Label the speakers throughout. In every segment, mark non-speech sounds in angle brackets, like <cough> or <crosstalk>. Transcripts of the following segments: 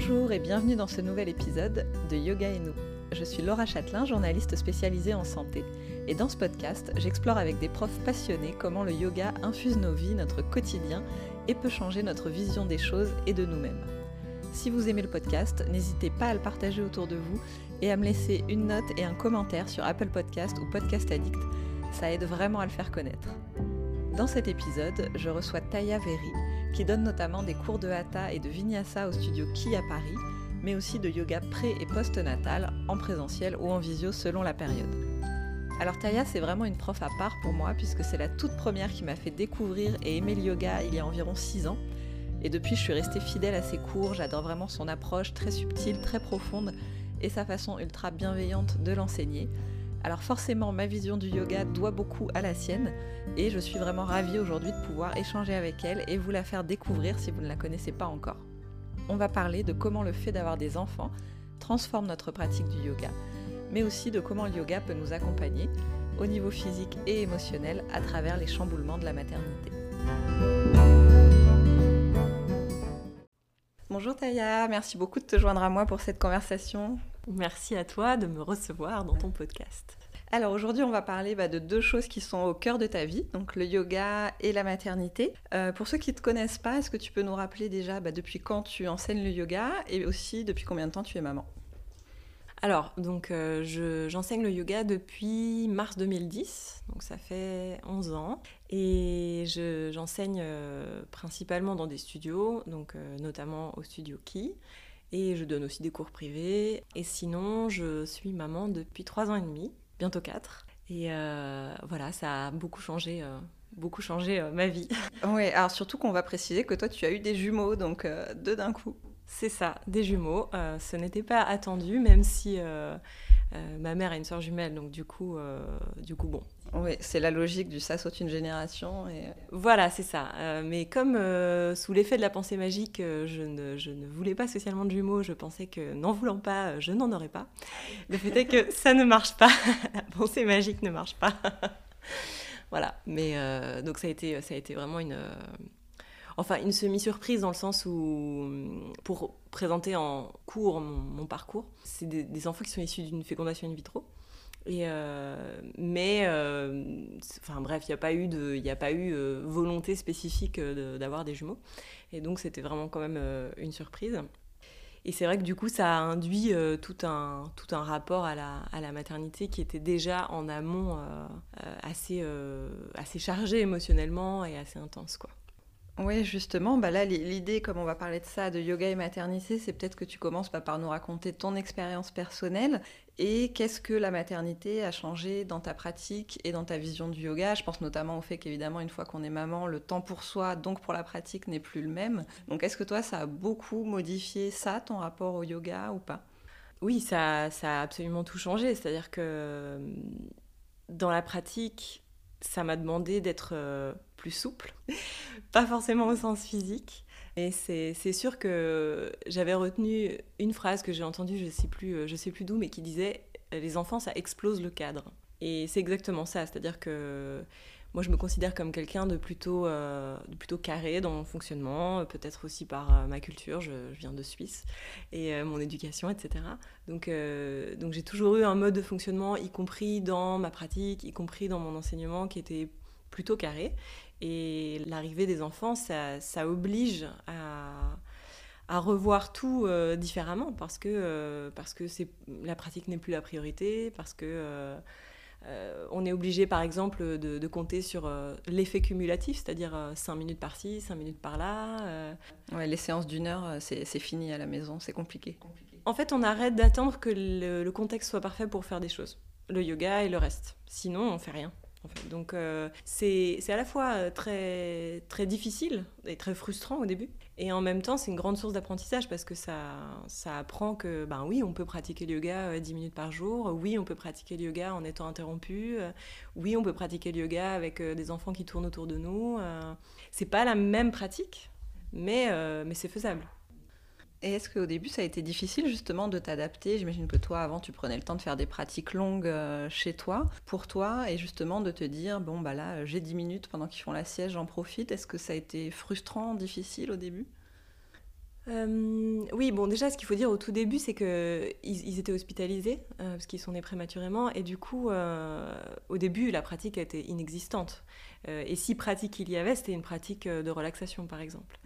Speaker 1: Bonjour et bienvenue dans ce nouvel épisode de Yoga et nous. Je suis Laura Châtelain, journaliste spécialisée en santé. Et dans ce podcast, j'explore avec des profs passionnés comment le yoga infuse nos vies, notre quotidien et peut changer notre vision des choses et de nous-mêmes. Si vous aimez le podcast, n'hésitez pas à le partager autour de vous et à me laisser une note et un commentaire sur Apple Podcast ou Podcast Addict. Ça aide vraiment à le faire connaître. Dans cet épisode, je reçois Taya Veri, qui donne notamment des cours de hatha et de vinyasa au studio Ki à Paris, mais aussi de yoga pré- et post-natal en présentiel ou en visio selon la période. Alors Taya, c'est vraiment une prof à part pour moi puisque c'est la toute première qui m'a fait découvrir et aimer le yoga il y a environ 6 ans. Et depuis, je suis restée fidèle à ses cours, j'adore vraiment son approche très subtile, très profonde et sa façon ultra bienveillante de l'enseigner. Alors forcément, ma vision du yoga doit beaucoup à la sienne et je suis vraiment ravie aujourd'hui de pouvoir échanger avec elle et vous la faire découvrir si vous ne la connaissez pas encore. On va parler de comment le fait d'avoir des enfants transforme notre pratique du yoga, mais aussi de comment le yoga peut nous accompagner au niveau physique et émotionnel à travers les chamboulements de la maternité. Bonjour Taya, merci beaucoup de te joindre à moi pour cette conversation.
Speaker 2: Merci à toi de me recevoir dans ton podcast.
Speaker 1: Alors aujourd'hui, on va parler bah, de deux choses qui sont au cœur de ta vie, donc le yoga et la maternité. Euh, pour ceux qui ne te connaissent pas, est-ce que tu peux nous rappeler déjà bah, depuis quand tu enseignes le yoga et aussi depuis combien de temps tu es maman?
Speaker 2: Alors, donc euh, je- j'enseigne le yoga depuis mars 2010, donc ça fait 11 ans, et je- j'enseigne euh, principalement dans des studios, donc euh, notamment au studio Ki, et je donne aussi des cours privés, et sinon je suis maman depuis 3 ans et demi, bientôt 4, et euh, voilà, ça a beaucoup changé, euh, beaucoup changé euh, ma vie. <laughs>
Speaker 1: Oui, alors surtout qu'on va préciser que toi tu as eu des jumeaux, donc deux d'un coup.
Speaker 2: C'est ça, des jumeaux. Ce n'était pas attendu, même si euh, euh, ma mère a une soeur jumelle, donc du coup, euh, du coup, bon.
Speaker 1: Oui, c'est la logique du ça saute une génération. Et...
Speaker 2: Voilà, c'est ça. Euh, mais comme euh, sous l'effet de la pensée magique, euh, je, ne, je ne voulais pas spécialement de jumeaux, je pensais que n'en voulant pas, euh, je n'en aurais pas. Le fait est que ça ne marche pas. <laughs> la pensée magique ne marche pas. <laughs> voilà. Mais euh, donc ça a été, ça a été vraiment une. Enfin, une semi-surprise dans le sens où, pour présenter en cours mon, parcours, c'est des, enfants qui sont issus d'une fécondation in vitro. Euh, mais, euh, enfin bref, il n'y a pas eu, de, y a pas eu euh, volonté spécifique d'avoir des jumeaux. Et donc c'était vraiment quand même une surprise. Et c'est vrai que du coup, ça a induit tout, un, tout un rapport à la, à la maternité qui était déjà en amont assez, assez chargé émotionnellement et assez intense. Quoi.
Speaker 1: Oui, justement, bah là, li- l'idée, comme on va parler de ça, de yoga et maternité, c'est peut-être que tu commences par nous raconter ton expérience personnelle et qu'est-ce que la maternité a changé dans ta pratique et dans ta vision du yoga. Je pense notamment au fait qu'évidemment, une fois qu'on est maman, le temps pour soi, donc pour la pratique, n'est plus le même. Donc, est-ce que toi, ça a beaucoup modifié ça, ton rapport au yoga ou pas?
Speaker 2: Oui, ça, ça a absolument tout changé. C'est-à-dire que euh, dans la pratique, ça m'a demandé d'être euh, plus souple, <laughs> pas forcément au sens physique. Et c'est sûr que j'avais retenu une phrase que j'ai entendue, je sais plus, euh, plus d'où, mais qui disait les enfants, ça explose le cadre. Et c'est exactement ça. C'est-à-dire que moi, je me considère comme quelqu'un de plutôt, euh, de plutôt carré dans mon fonctionnement, peut-être aussi par euh, ma culture. Je, viens de Suisse et euh, mon éducation, etc. Donc, euh, donc j'ai toujours eu un mode de fonctionnement, y compris dans ma pratique, y compris dans mon enseignement, qui était plutôt carré. Et l'arrivée des enfants, ça, ça oblige à, à revoir tout euh, différemment parce que, euh, parce que la pratique n'est plus la priorité, parce que euh, on est obligé, par exemple, de, de compter sur l'effet cumulatif, c'est-à-dire 5 minutes par-ci, 5 minutes par-là.
Speaker 1: Ouais, les séances d'une heure, c'est c'est fini à la maison, c'est compliqué.
Speaker 2: En fait, on arrête d'attendre que le, le contexte soit parfait pour faire des choses. Le yoga et le reste. Sinon, on fait rien. Donc, euh, c'est à la fois euh, très, très difficile et très frustrant au début. Et en même temps, c'est une grande source d'apprentissage parce que ça, ça apprend que, ben oui, on peut pratiquer le yoga euh, 10 minutes par jour. Oui, on peut pratiquer le yoga en étant interrompu. euh, Oui, on peut pratiquer le yoga avec euh, des enfants qui tournent autour de nous. euh. C'est pas la même pratique, mais, euh, mais c'est faisable.
Speaker 1: Et est-ce qu'au début, ça a été difficile justement de t'adapter? J'imagine que toi, avant, tu prenais le temps de faire des pratiques longues euh, chez toi, pour toi, et justement de te dire, bon, bah là, j'ai 10 minutes pendant qu'ils font la sieste, j'en profite. Est-ce que ça a été frustrant, difficile au début?
Speaker 2: Euh, oui, bon, déjà, ce qu'il faut dire au tout début, c'est qu'ils ils étaient hospitalisés, euh, parce qu'ils sont nés prématurément, et du coup, euh, au début, la pratique était inexistante. et si pratique il y avait, c'était une pratique de relaxation, par exemple.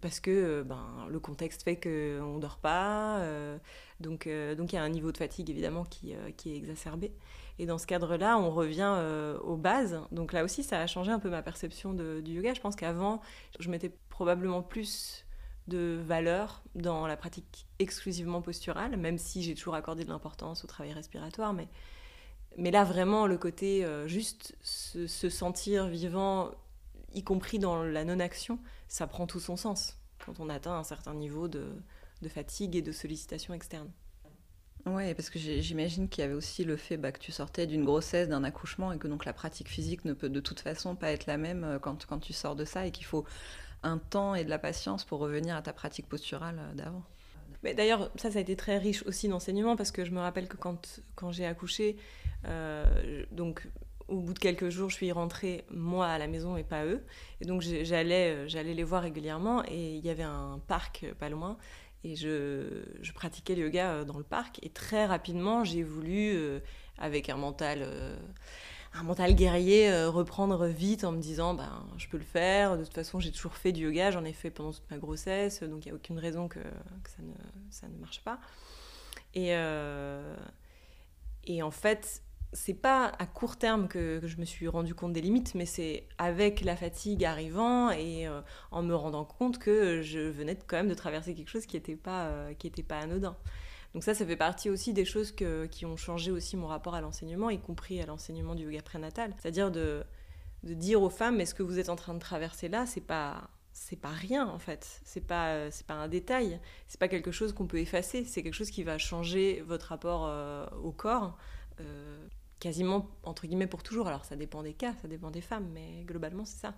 Speaker 2: parce que ben, le contexte fait qu'on ne dort pas, donc donc il y a un niveau de fatigue, évidemment, qui, qui est exacerbé. Et dans ce cadre-là, on revient aux bases. Donc là aussi, ça a changé un peu ma perception du yoga. Je pense qu'avant, je m'étais probablement plus de valeur dans la pratique exclusivement posturale, même si j'ai toujours accordé de l'importance au travail respiratoire. Mais, mais là, vraiment, le côté euh, juste se, sentir vivant, y compris dans la non-action, ça prend tout son sens quand on atteint un certain niveau de, fatigue et de sollicitation externe.
Speaker 1: Oui, parce que j'imagine qu'il y avait aussi le fait bah, que tu sortais d'une grossesse, d'un accouchement, et que donc la pratique physique ne peut de toute façon pas être la même euh, quand, quand tu sors de ça, et qu'il faut un temps et de la patience pour revenir à ta pratique posturale euh, d'avant.
Speaker 2: Mais d'ailleurs, ça, ça a été très riche aussi d'enseignement parce que je me rappelle que quand, quand j'ai accouché, euh, donc au bout de quelques jours, je suis rentrée moi à la maison et pas eux. Et donc j'allais, euh, j'allais les voir régulièrement et il y avait un parc pas loin et je, pratiquais le yoga dans le parc. Et très rapidement, j'ai voulu, avec un mental un mental guerrier, euh, reprendre vite en me disant ben, je peux le faire. De toute façon, j'ai toujours fait du yoga, j'en ai fait pendant toute ma grossesse, donc il n'y a aucune raison que, ça, ne, ça, ne, marche pas. Et, euh, et en fait, c'est pas à court terme que, je me suis rendu compte des limites, mais c'est avec la fatigue arrivant et euh, en me rendant compte que je venais quand même de traverser quelque chose qui n'était pas, qui était pas anodin. Donc ça, ça fait partie aussi des choses qui ont changé aussi mon rapport à l'enseignement, y compris à l'enseignement du yoga prénatal. C'est-à-dire de, dire aux femmes, mais ce que vous êtes en train de traverser là, c'est pas c'est pas rien en fait, c'est pas c'est pas un détail, c'est pas quelque chose qu'on peut effacer, c'est quelque chose qui va changer votre rapport euh, au corps. Euh, quasiment entre guillemets pour toujours. Alors ça dépend des cas, ça dépend des femmes, mais globalement c'est ça.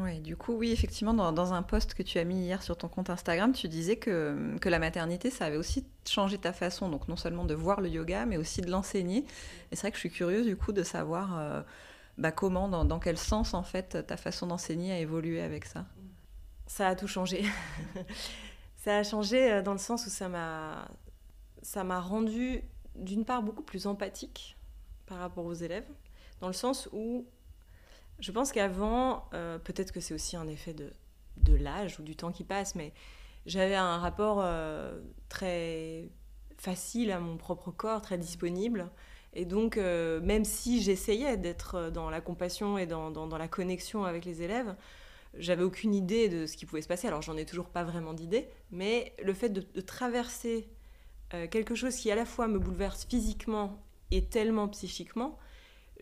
Speaker 1: Ouais, du coup, oui, effectivement, dans, un post que tu as mis hier sur ton compte Instagram, tu disais que, que, la maternité, ça avait aussi changé ta façon, donc non seulement de voir le yoga, mais aussi de l'enseigner. Et c'est vrai que je suis curieuse, du coup, de savoir euh, bah, comment, dans, dans, quel sens, en fait, ta façon d'enseigner a évolué avec ça.
Speaker 2: Ça a tout changé. <laughs> ça a changé euh, dans le sens où ça m'a, ça m'a rendu, d'une part, beaucoup plus empathique par rapport aux élèves, dans le sens où je pense qu'avant, euh, peut-être que c'est aussi un effet de, de l'âge ou du temps qui passe, mais j'avais un rapport euh, très facile à mon propre corps, très disponible. Et donc, euh, même si j'essayais d'être dans la compassion et dans, dans, la connexion avec les élèves, j'avais aucune idée de ce qui pouvait se passer. Alors, j'en ai toujours pas vraiment d'idée, mais le fait de, de traverser quelque chose qui à la fois me bouleverse physiquement et tellement psychiquement,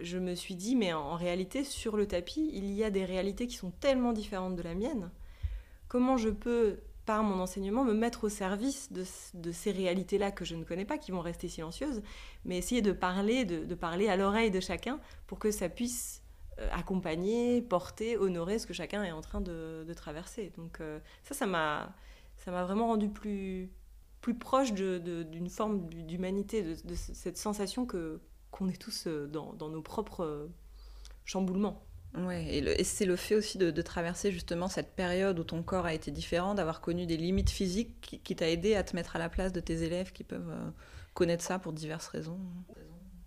Speaker 2: je me suis dit, mais en réalité, sur le tapis, il y a des réalités qui sont tellement différentes de la mienne. Comment je peux, par mon enseignement, me mettre au service de, ces réalités-là que je ne connais pas, qui vont rester silencieuses, mais essayer de parler, de, parler à l'oreille de chacun pour que ça puisse euh, accompagner, porter, honorer ce que chacun est en train de, traverser. Donc euh, ça, ça m'a, ça m'a vraiment rendu plus, plus proche d'une forme d'humanité, de, cette sensation que qu'on est tous euh, dans, nos propres euh, chamboulements.
Speaker 1: Ouais, et, c'est le fait aussi de, traverser justement cette période où ton corps a été différent, d'avoir connu des limites physiques qui, t'a aidé à te mettre à la place de tes élèves qui peuvent euh, connaître ça pour diverses raisons.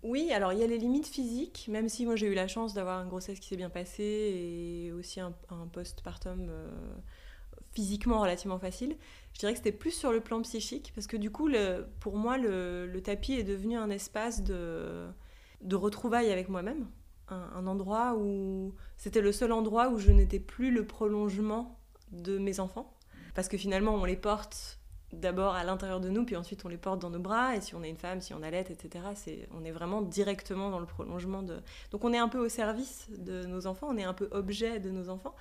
Speaker 2: Oui, alors il y a les limites physiques, même si moi j'ai eu la chance d'avoir une grossesse qui s'est bien passée et aussi un, postpartum physiquement relativement facile. Je dirais que c'était plus sur le plan psychique, parce que du coup, pour moi, le, tapis est devenu un espace de, retrouvailles avec moi-même, un, endroit où c'était le seul endroit où je n'étais plus le prolongement de mes enfants, parce que finalement, on les porte d'abord à l'intérieur de nous, puis ensuite on les porte dans nos bras, et si on est une femme, si on allait, etc., on est vraiment directement dans le prolongement de... Donc on est un peu au service de nos enfants, on est un peu objet de nos enfants,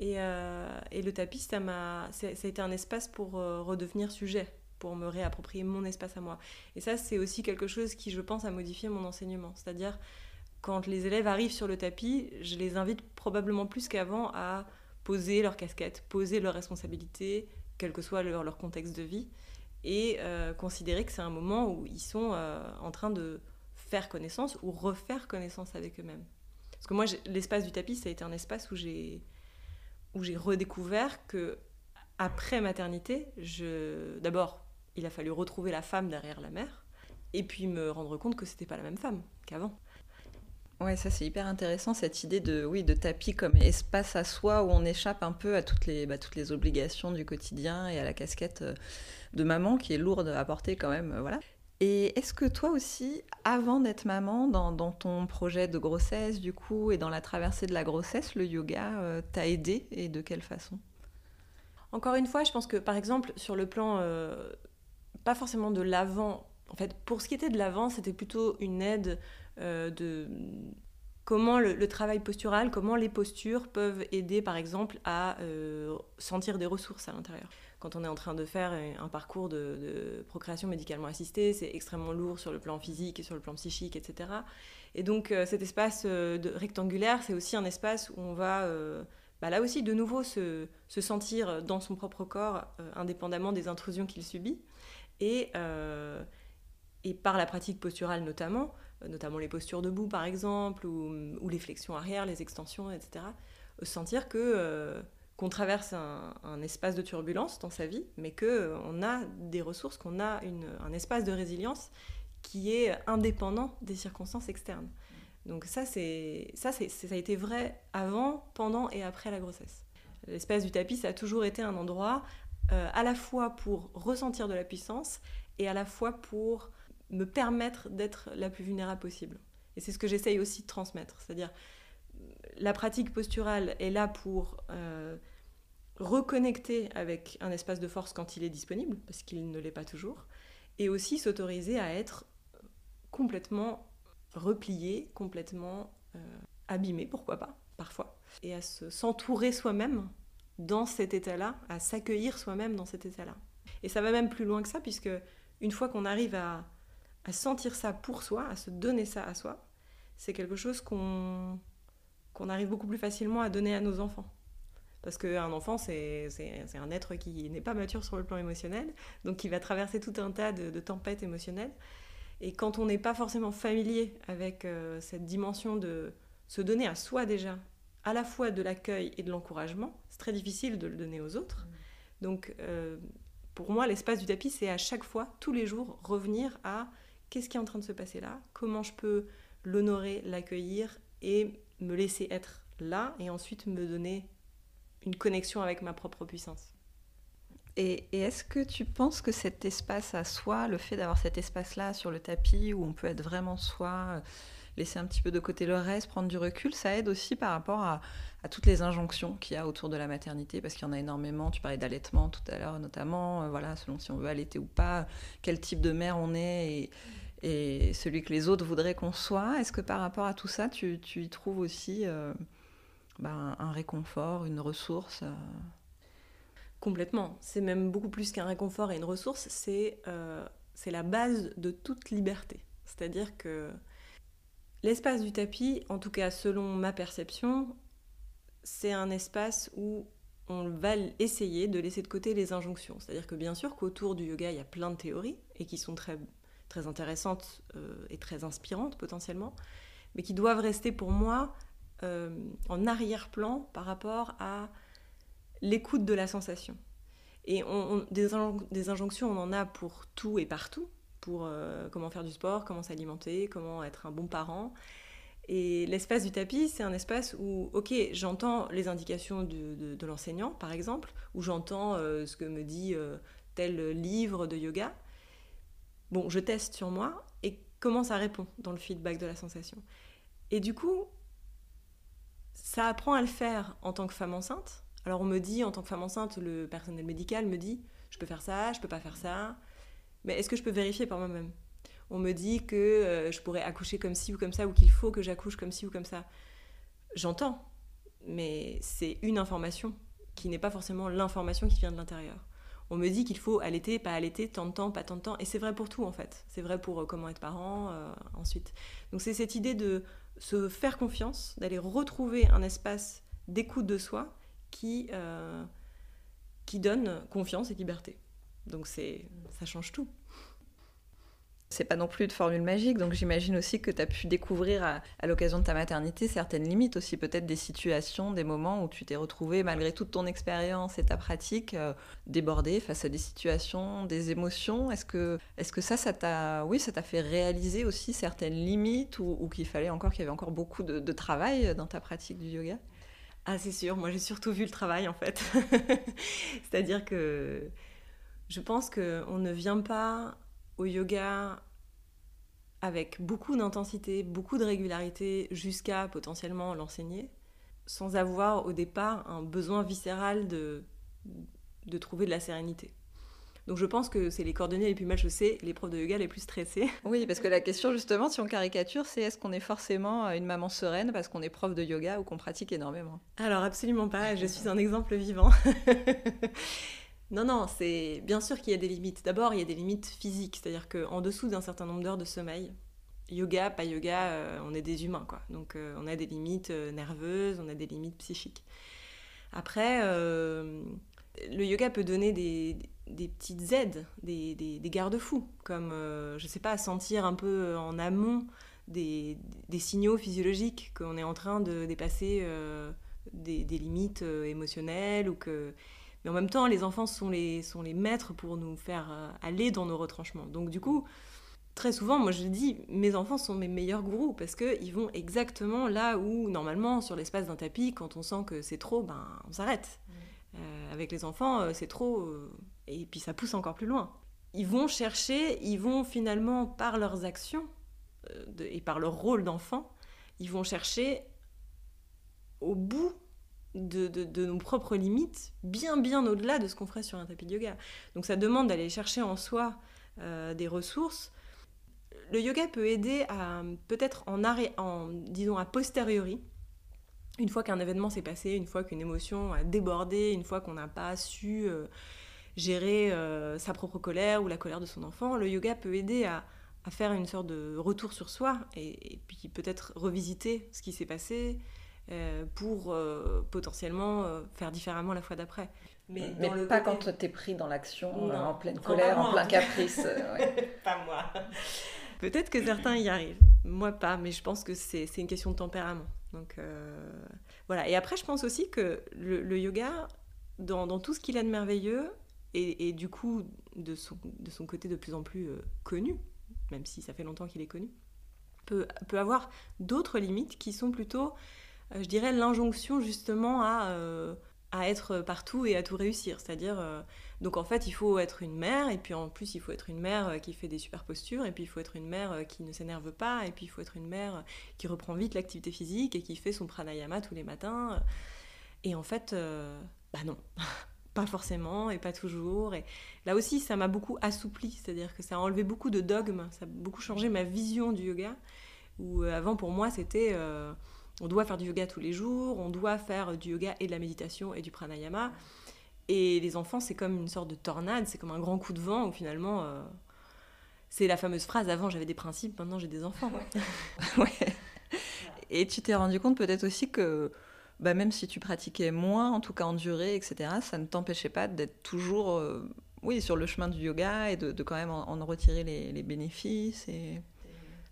Speaker 2: euh, et, le tapis, ça, a, ça a été un espace pour euh, redevenir sujet, pour me réapproprier mon espace à moi. Et ça, c'est aussi quelque chose qui, je pense, a modifié mon enseignement. C'est-à-dire, quand les élèves arrivent sur le tapis, je les invite probablement plus qu'avant à poser leur casquette, poser leurs responsabilités, quel que soit leur, contexte de vie, et euh, considérer que c'est un moment où ils sont en train de faire connaissance ou refaire connaissance avec eux-mêmes. Parce que moi, l'espace du tapis, ça a été un espace où j'ai où j'ai redécouvert que après maternité, d'abord, il a fallu retrouver la femme derrière la mère, et puis me rendre compte que c'était pas la même femme qu'avant.
Speaker 1: Ouais, ça c'est hyper intéressant cette idée de oui de tapis comme espace à soi où on échappe un peu à toutes les bah, toutes les obligations du quotidien et à la casquette euh, de maman qui est lourde à porter quand même, euh, voilà. Et est-ce que toi aussi, avant d'être maman, dans, ton projet de grossesse du coup et dans la traversée de la grossesse, le yoga euh, t'a aidé et de quelle façon?
Speaker 2: Encore une fois, je pense que par exemple sur le plan pas forcément de l'avant. En fait, pour ce qui était de l'avant, c'était plutôt une aide euh, de comment le, travail postural, comment les postures peuvent aider par exemple à euh, sentir des ressources à l'intérieur. Quand on est en train de faire un parcours de, procréation médicalement assistée, c'est extrêmement lourd sur le plan physique et sur le plan psychique, etc. Et donc euh, cet espace de, rectangulaire, c'est aussi un espace où on va bah, là aussi de nouveau se, se, sentir dans son propre corps, indépendamment des intrusions qu'il subit. Et, par la pratique posturale notamment, euh, notamment les postures debout par exemple, ou, les flexions arrière, les extensions, etc. Euh, sentir que euh, qu'on traverse un, espace de turbulence dans sa vie, mais qu'on a des ressources, qu'on a un espace de résilience qui est indépendant des circonstances externes. Donc ça, ça, ça a été vrai avant, pendant et après la grossesse. L'espace du tapis, ça a toujours été un endroit à la fois pour ressentir de la puissance et à la fois pour me permettre d'être la plus vulnérable possible. Et c'est ce que j'essaye aussi de transmettre. C'est-à-dire, la pratique posturale est là pour euh, reconnecter avec un espace de force quand il est disponible, parce qu'il ne l'est pas toujours, et aussi s'autoriser à être complètement replié, complètement euh, abîmé, pourquoi pas, parfois, et à s'entourer soi-même dans cet état-là, à s'accueillir soi-même dans cet état-là. Et ça va même plus loin que ça, puisque une fois qu'on arrive à à sentir ça pour soi, à se donner ça à soi, c'est quelque chose qu'on qu'on arrive beaucoup plus facilement à donner à nos enfants. Parce qu'un enfant, c'est un être qui n'est pas mature sur le plan émotionnel, donc qui va traverser tout un tas de, tempêtes émotionnelles. Et quand on n'est pas forcément familier avec euh, cette dimension de se donner à soi déjà, à la fois de l'accueil et de l'encouragement, c'est très difficile de le donner aux autres. Mmh. Donc, euh, pour moi, l'espace du tapis, c'est à chaque fois, tous les jours, revenir à qu'est-ce qui est en train de se passer là, comment je peux l'honorer, l'accueillir et me laisser être là et ensuite me donner une connexion avec ma propre puissance.
Speaker 1: Et, est-ce que tu penses que cet espace à soi, le fait d'avoir cet espace-là sur le tapis où on peut être vraiment soi, laisser un petit peu de côté le reste, prendre du recul, ça aide aussi par rapport à, toutes les injonctions qu'il y a autour de la maternité, parce qu'il y en a énormément. Tu parlais d'allaitement tout à l'heure, notamment, euh, voilà, selon si on veut allaiter ou pas, quel type de mère on est et celui que les autres voudraient qu'on soit. Est-ce que par rapport à tout ça, tu, y trouves aussi euh, ben, un réconfort, une ressource euh
Speaker 2: Complètement. C'est même beaucoup plus qu'un réconfort et une ressource, c'est c'est la base de toute liberté. C'est-à-dire que L'espace du tapis, en tout cas selon ma perception, c'est un espace où on va essayer de laisser de côté les injonctions. C'est-à-dire que bien sûr qu'autour du yoga, il y a plein de théories et qui sont très, très intéressantes euh, et très inspirantes potentiellement, mais qui doivent rester pour moi euh, en arrière-plan par rapport à l'écoute de la sensation. Et des injonctions, on en a pour tout et partout pour euh, comment faire du sport, comment s'alimenter, comment être un bon parent. Et l'espace du tapis, c'est un espace où, ok, j'entends les indications de, l'enseignant, par exemple, ou j'entends ce que me dit tel livre de yoga. Bon, je teste sur moi et comment ça répond dans le feedback de la sensation. Et du coup, ça apprend à le faire en tant que femme enceinte. Alors on me dit, en tant que femme enceinte, le personnel médical me dit, je peux faire ça, je peux pas faire ça, mais est-ce que je peux vérifier par moi-même? On me dit que euh, je pourrais accoucher comme ci ou comme ça, ou qu'il faut que j'accouche comme ci ou comme ça. J'entends, mais c'est une information qui n'est pas forcément l'information qui vient de l'intérieur. On me dit qu'il faut allaiter, pas allaiter, tant de temps, pas tant de temps, et c'est vrai pour tout en fait. C'est vrai pour euh, comment être parent euh, ensuite. Donc c'est cette idée de se faire confiance, d'aller retrouver un espace d'écoute de soi qui, qui donne confiance et liberté. Donc ça change tout.
Speaker 1: C'est pas non plus de formule magique, donc j'imagine aussi que tu as pu découvrir à, l'occasion de ta maternité certaines limites aussi, peut-être des situations, des moments où tu t'es retrouvé, malgré toute ton expérience et ta pratique, euh, débordé face à des situations, des émotions. Est-ce que, est que ça, ça t'a oui, fait réaliser aussi certaines limites ou, qu'il fallait encore, qu'il y avait encore beaucoup de, travail dans ta pratique du yoga?
Speaker 2: Ah, c'est sûr, moi j'ai surtout vu le travail en fait. <laughs> C'est-à-dire que je pense qu'on ne vient pas au yoga avec beaucoup d'intensité, beaucoup de régularité, jusqu'à potentiellement l'enseigner, sans avoir au départ un besoin viscéral de, de trouver de la sérénité. Donc je pense que c'est les coordonnées les plus mal chaussées, les profs de yoga les plus stressés.
Speaker 1: Oui, parce que la question justement, si on caricature, c'est est-ce qu'on est forcément une maman sereine parce qu'on est prof de yoga ou qu'on pratique énormément?
Speaker 2: Alors absolument pas, je suis un exemple vivant. <laughs> Non, non, c'est bien sûr qu'il y a des limites. D'abord, il y a des limites physiques, c'est-à-dire qu'en dessous d'un certain nombre d'heures de sommeil, yoga, pas yoga, euh, on est des humains, quoi. Donc euh, on a des limites euh, nerveuses, on a des limites psychiques. Après, le yoga peut donner des, petites aides, des, garde-fous, comme, je sais pas, sentir un peu en amont des, signaux physiologiques qu'on est en train de dépasser des, limites émotionnelles ou que mais en même temps, les enfants sont les, sont les maîtres pour nous faire euh, aller dans nos retranchements. Donc du coup, très souvent, moi je dis, mes enfants sont mes meilleurs gourous parce qu'ils vont exactement là où, normalement, sur l'espace d'un tapis, quand on sent que c'est trop, ben on s'arrête. Euh, avec les enfants, euh, c'est trop, et puis ça pousse encore plus loin. Ils vont chercher, ils vont finalement, par leurs actions et par leur rôle d'enfant, ils vont chercher au bout de, nos propres limites, bien bien au-delà de ce qu'on ferait sur un tapis de yoga. Donc ça demande d'aller chercher en soi euh, des ressources. Le yoga peut aider à peut-être en arrêt, en disons a posteriori, une fois qu'un événement s'est passé, une fois qu'une émotion a débordé, une fois qu'on n'a pas su euh, gérer euh, sa propre colère ou la colère de son enfant, le yoga peut aider à, faire une sorte de retour sur soi et puis peut-être revisiter ce qui s'est passé, pour euh, potentiellement euh, faire différemment la fois d'après.
Speaker 1: Mais, pas quand tu es pris dans l'action, en pleine colère, en plein caprice. <laughs>
Speaker 2: pas moi. Peut-être que certains y arrivent, moi pas, mais je pense que c'est une question de tempérament. Donc voilà. Et après, je pense aussi que le, yoga, dans, dans, tout ce qu'il a de merveilleux, et, et, du coup de son, de son côté de plus en plus connu, même si ça fait longtemps qu'il est connu, peut, peut avoir d'autres limites qui sont plutôt euh, je dirais, l'injonction justement à, euh, à être partout et à tout réussir. C'est-à-dire, euh, donc en fait, il faut être une mère, et puis en plus, il faut être une mère qui fait des super postures, et puis il faut être une mère qui ne s'énerve pas, et puis il faut être une mère qui reprend vite l'activité physique et qui fait son pranayama tous les matins. Et en fait, bah non. <laughs> pas forcément et pas toujours. Et là aussi, ça m'a beaucoup assoupli, c'est-à-dire que ça a enlevé beaucoup de dogmes, ça a beaucoup changé ma vision du yoga. Où avant, pour moi, c'était on doit faire du yoga tous les jours, on doit faire du yoga et de la méditation et du pranayama. Et les enfants, c'est comme une sorte de tornade, c'est comme un grand coup de vent où finalement, euh, c'est la fameuse phrase avant j'avais des principes, maintenant j'ai des enfants.
Speaker 1: ouais. <laughs> Et tu t'es rendu compte peut-être aussi que bah, même si tu pratiquais moins, en tout cas en durée, etc., ça ne t'empêchait pas d'être toujours euh, oui, sur le chemin du yoga et de, quand même en, retirer les, les bénéfices. Et...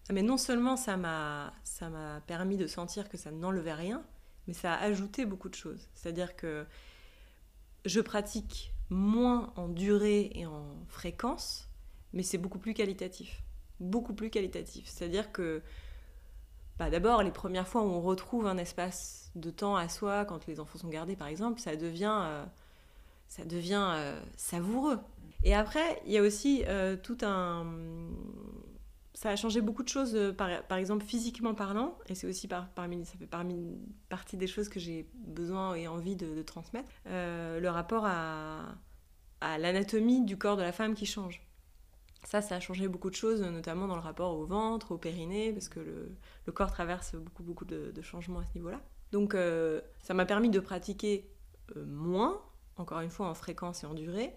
Speaker 2: Ah, mais non seulement ça m'a ça m'a permis de sentir que ça n'enlevait rien, mais ça a ajouté beaucoup de choses. C'est-à-dire que je pratique moins en durée et en fréquence, mais c'est beaucoup plus qualitatif. Beaucoup plus qualitatif. C'est-à-dire que bah d'abord, les premières fois où on retrouve un espace de temps à soi, quand les enfants sont gardés par exemple, ça devient, euh, ça devient euh, savoureux. Et après, il y a aussi euh, tout un, ça a changé beaucoup de choses, euh, par, exemple physiquement parlant, et c'est aussi par, parmi, ça fait partie des choses que j'ai besoin et envie de, transmettre, euh, le rapport à, à l'anatomie du corps de la femme qui change. Ça, ça a changé beaucoup de choses, notamment dans le rapport au ventre, au périnée, parce que le, le corps traverse beaucoup, beaucoup de, changements à ce niveau-là. Donc, euh, ça m'a permis de pratiquer moins, encore une fois en fréquence et en durée,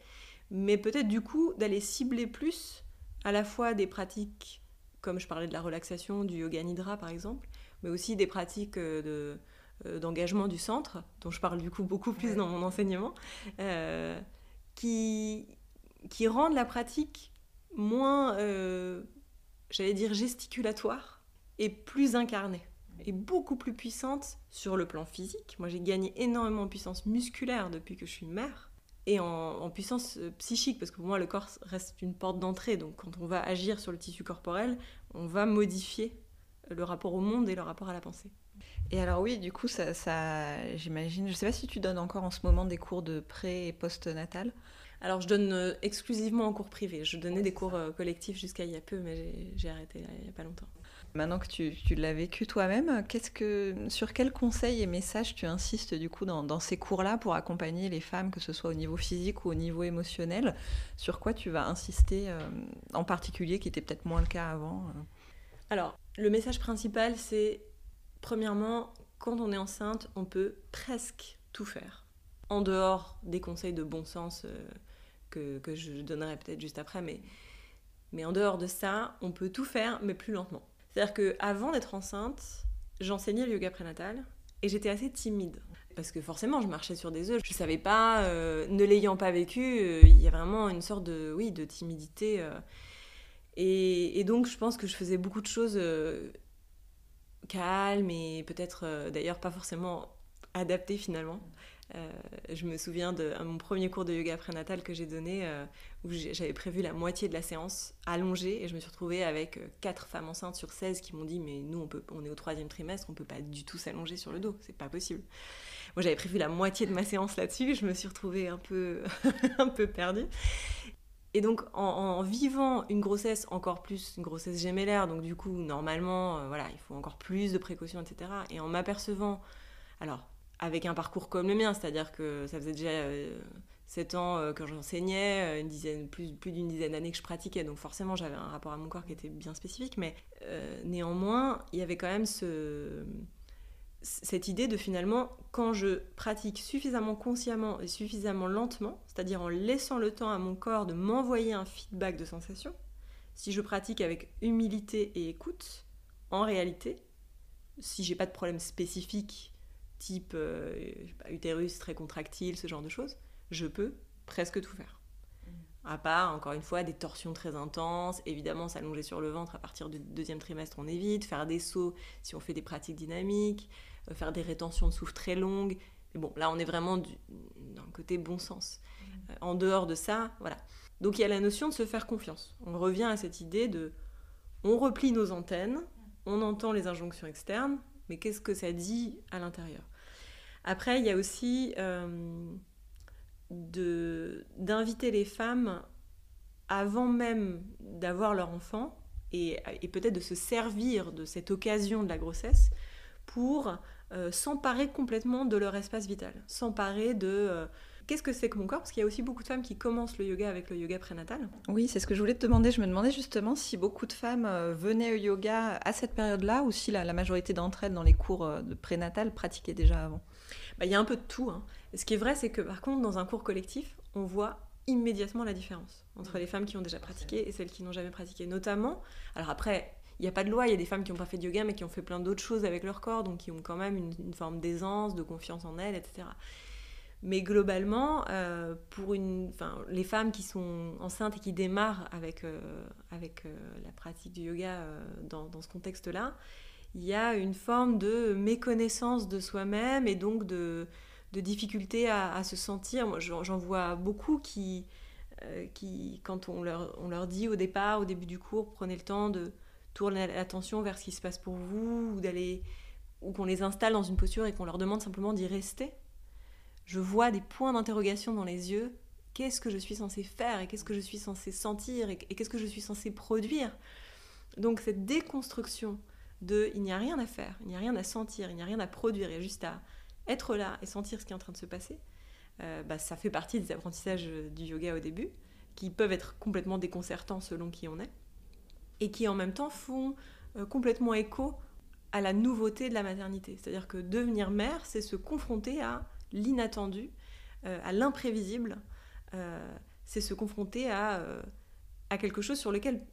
Speaker 2: mais peut-être du coup d'aller cibler plus à la fois des pratiques comme je parlais de la relaxation, du yoga nidra par exemple, mais aussi des pratiques euh, euh, d'engagement du centre, dont je parle du coup beaucoup plus dans mon enseignement, euh, qui, qui rendent la pratique moins j'allais dire, gesticulatoire et plus incarnée et beaucoup plus puissante sur le plan physique. Moi, j'ai gagné énormément en puissance musculaire depuis que je suis mère et en, puissance euh, psychique, parce que pour moi, le corps reste une porte d'entrée. Donc, quand on va agir sur le tissu corporel, on va modifier le rapport au monde et le rapport à la pensée.
Speaker 1: Et alors oui, du coup, ça, ça j'imagine, je ne sais pas si tu donnes encore en ce moment des cours de pré et post-natal.
Speaker 2: Alors je donne euh, exclusivement en cours privé. Je donnais des cours euh, collectifs jusqu'à il y a peu, mais j'ai arrêté il n'y a pas longtemps.
Speaker 1: Maintenant que tu, l'as vécu toi-même, qu'est-ce que, sur quels conseils et messages tu insistes du coup dans, ces cours-là pour accompagner les femmes, que ce soit au niveau physique ou au niveau émotionnel? Sur quoi tu vas insister euh, en particulier, qui était peut-être moins le cas avant
Speaker 2: Alors, le message principal, c'est premièrement, quand on est enceinte, on peut presque tout faire. En dehors des conseils de bon sens que, que je donnerai peut-être juste après, mais, en dehors de ça, on peut tout faire, mais plus lentement. C'est-à-dire qu'avant d'être enceinte, j'enseignais le yoga prénatal et j'étais assez timide. Parce que forcément, je marchais sur des œufs. Je ne savais pas, euh, ne l'ayant pas vécu, euh, il y a vraiment une sorte de, oui, de timidité. Euh. et, donc, je pense que je faisais beaucoup de choses calmes et peut-être d'ailleurs pas forcément adaptées finalement. Euh, je me souviens de mon premier cours de yoga prénatal que j'ai donné, euh, où j'avais prévu la moitié de la séance allongée, et je me suis retrouvée avec euh, quatre femmes enceintes sur 16 qui m'ont dit Mais nous, on est au troisième trimestre, on peut pas du tout s'allonger sur le dos, c'est pas possible. Moi, j'avais prévu la moitié de ma séance là-dessus, je me suis retrouvée un peu, <laughs> un peu perdue. Et donc, en, vivant une grossesse encore plus, une grossesse gémellaire, donc du coup, normalement, voilà, il faut encore plus de précautions, etc. Et en m'apercevant, alors, avec un parcours comme le mien, c'est-à-dire que ça faisait déjà 7 euh, ans euh, que j'enseignais, euh, une dizaine, plus, plus d'une dizaine d'années que je pratiquais, donc forcément j'avais un rapport à mon corps qui était bien spécifique, mais néanmoins, il y avait quand même ce, cette idée de finalement, quand je pratique suffisamment consciemment et suffisamment lentement, c'est-à-dire en laissant le temps à mon corps de m'envoyer un feedback de sensation, si je pratique avec humilité et écoute, en réalité, si j'ai pas de problème spécifique type euh, utérus très contractile, ce genre de choses, je peux presque tout faire. Mm. À part, encore une fois, des torsions très intenses, évidemment s'allonger sur le ventre à partir du deuxième trimestre, on évite, faire des sauts si on fait des pratiques dynamiques, euh, faire des rétentions de souffle très longues. Mais bon, là on est vraiment d'un côté bon sens. Mm. Euh, en dehors de ça, voilà. Donc il y a la notion de se faire confiance. On revient à cette idée de on replie nos antennes, mm. on entend les injonctions externes, mais qu'est-ce que ça dit à l'intérieur? Après, il y a aussi euh, d'inviter les femmes avant même d'avoir leur enfant et, peut-être de se servir de cette occasion de la grossesse pour euh, s'emparer complètement de leur espace vital, s'emparer de... Euh, qu'est-ce que c'est que mon corps? Parce qu'il y a aussi beaucoup de femmes qui commencent le yoga avec le yoga prénatal.
Speaker 1: Oui, c'est ce que je voulais te demander. Je me demandais justement si beaucoup de femmes euh, venaient au yoga à cette période-là ou si la, majorité d'entre elles dans les cours euh, de prénatal pratiquaient déjà avant.
Speaker 2: Bah, il y a un peu de tout. Hein. Ce qui est vrai, c'est que par contre, dans un cours collectif, on voit immédiatement la différence entre les femmes qui ont déjà pratiqué et celles qui n'ont jamais pratiqué. Notamment, alors après, il n'y a pas de loi, il y a des femmes qui n'ont pas fait de yoga mais qui ont fait plein d'autres choses avec leur corps, donc qui ont quand même une, une forme d'aisance, de confiance en elles, etc. Mais globalement, euh, pour une, les femmes qui sont enceintes et qui démarrent avec, euh, avec euh, la pratique du yoga dans, ce contexte-là, il y a une forme de méconnaissance de soi-même et donc de, de difficulté à, à, se sentir. Moi, j'en vois beaucoup qui, qui quand on leur, on leur dit au départ, au début du cours, prenez le temps de tourner l'attention vers ce qui se passe pour vous, ou d'aller ou qu'on les installe dans une posture et qu'on leur demande simplement d'y rester je vois des points d'interrogation dans les yeux. Qu'est-ce que je suis censé faire et qu'est-ce que je suis censé sentir et, qu'est-ce que je suis censé produire? Donc cette déconstruction de il n'y a rien à faire, il n'y a rien à sentir, il n'y a rien à produire, il y a juste à être là et sentir ce qui est en train de se passer, euh, bah, ça fait partie des apprentissages du yoga au début, qui peuvent être complètement déconcertants selon qui on est, et qui en même temps font euh, complètement écho à la nouveauté de la maternité. C'est-à-dire que devenir mère, c'est se confronter à l'inattendu, euh, à l'imprévisible, euh, c'est se confronter à, euh, à, quelque chose sur lequel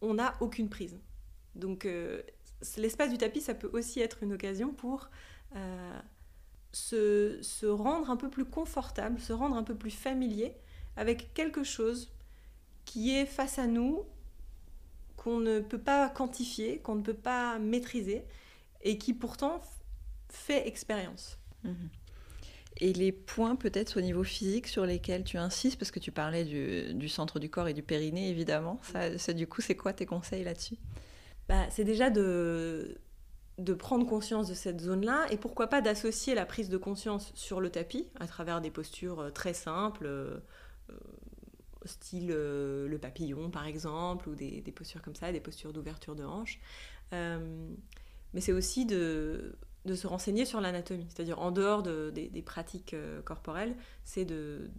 Speaker 2: on n'a aucune prise. Donc l'espace du tapis, ça peut aussi être une occasion pour se, se, rendre un peu plus confortable, se rendre un peu plus familier avec quelque chose qui est face à nous, qu'on ne peut pas quantifier, qu'on ne peut pas maîtriser, et qui pourtant fait expérience.
Speaker 1: Mhm. Et les points peut-être au niveau physique sur lesquels tu insistes, parce que tu parlais du, centre du corps et du périnée, évidemment. Ça, du coup, c'est quoi tes conseils là-dessus?
Speaker 2: Bah, C'est déjà de, de prendre conscience de cette zone-là et pourquoi pas d'associer la prise de conscience sur le tapis à travers des postures euh, très simples, euh, euh, style le papillon par exemple, ou des, des, postures comme ça, des postures d'ouverture de hanche. mais c'est aussi de de se renseigner sur l'anatomie, c'est-à-dire en dehors des, pratiques euh, corporelles, c'est de,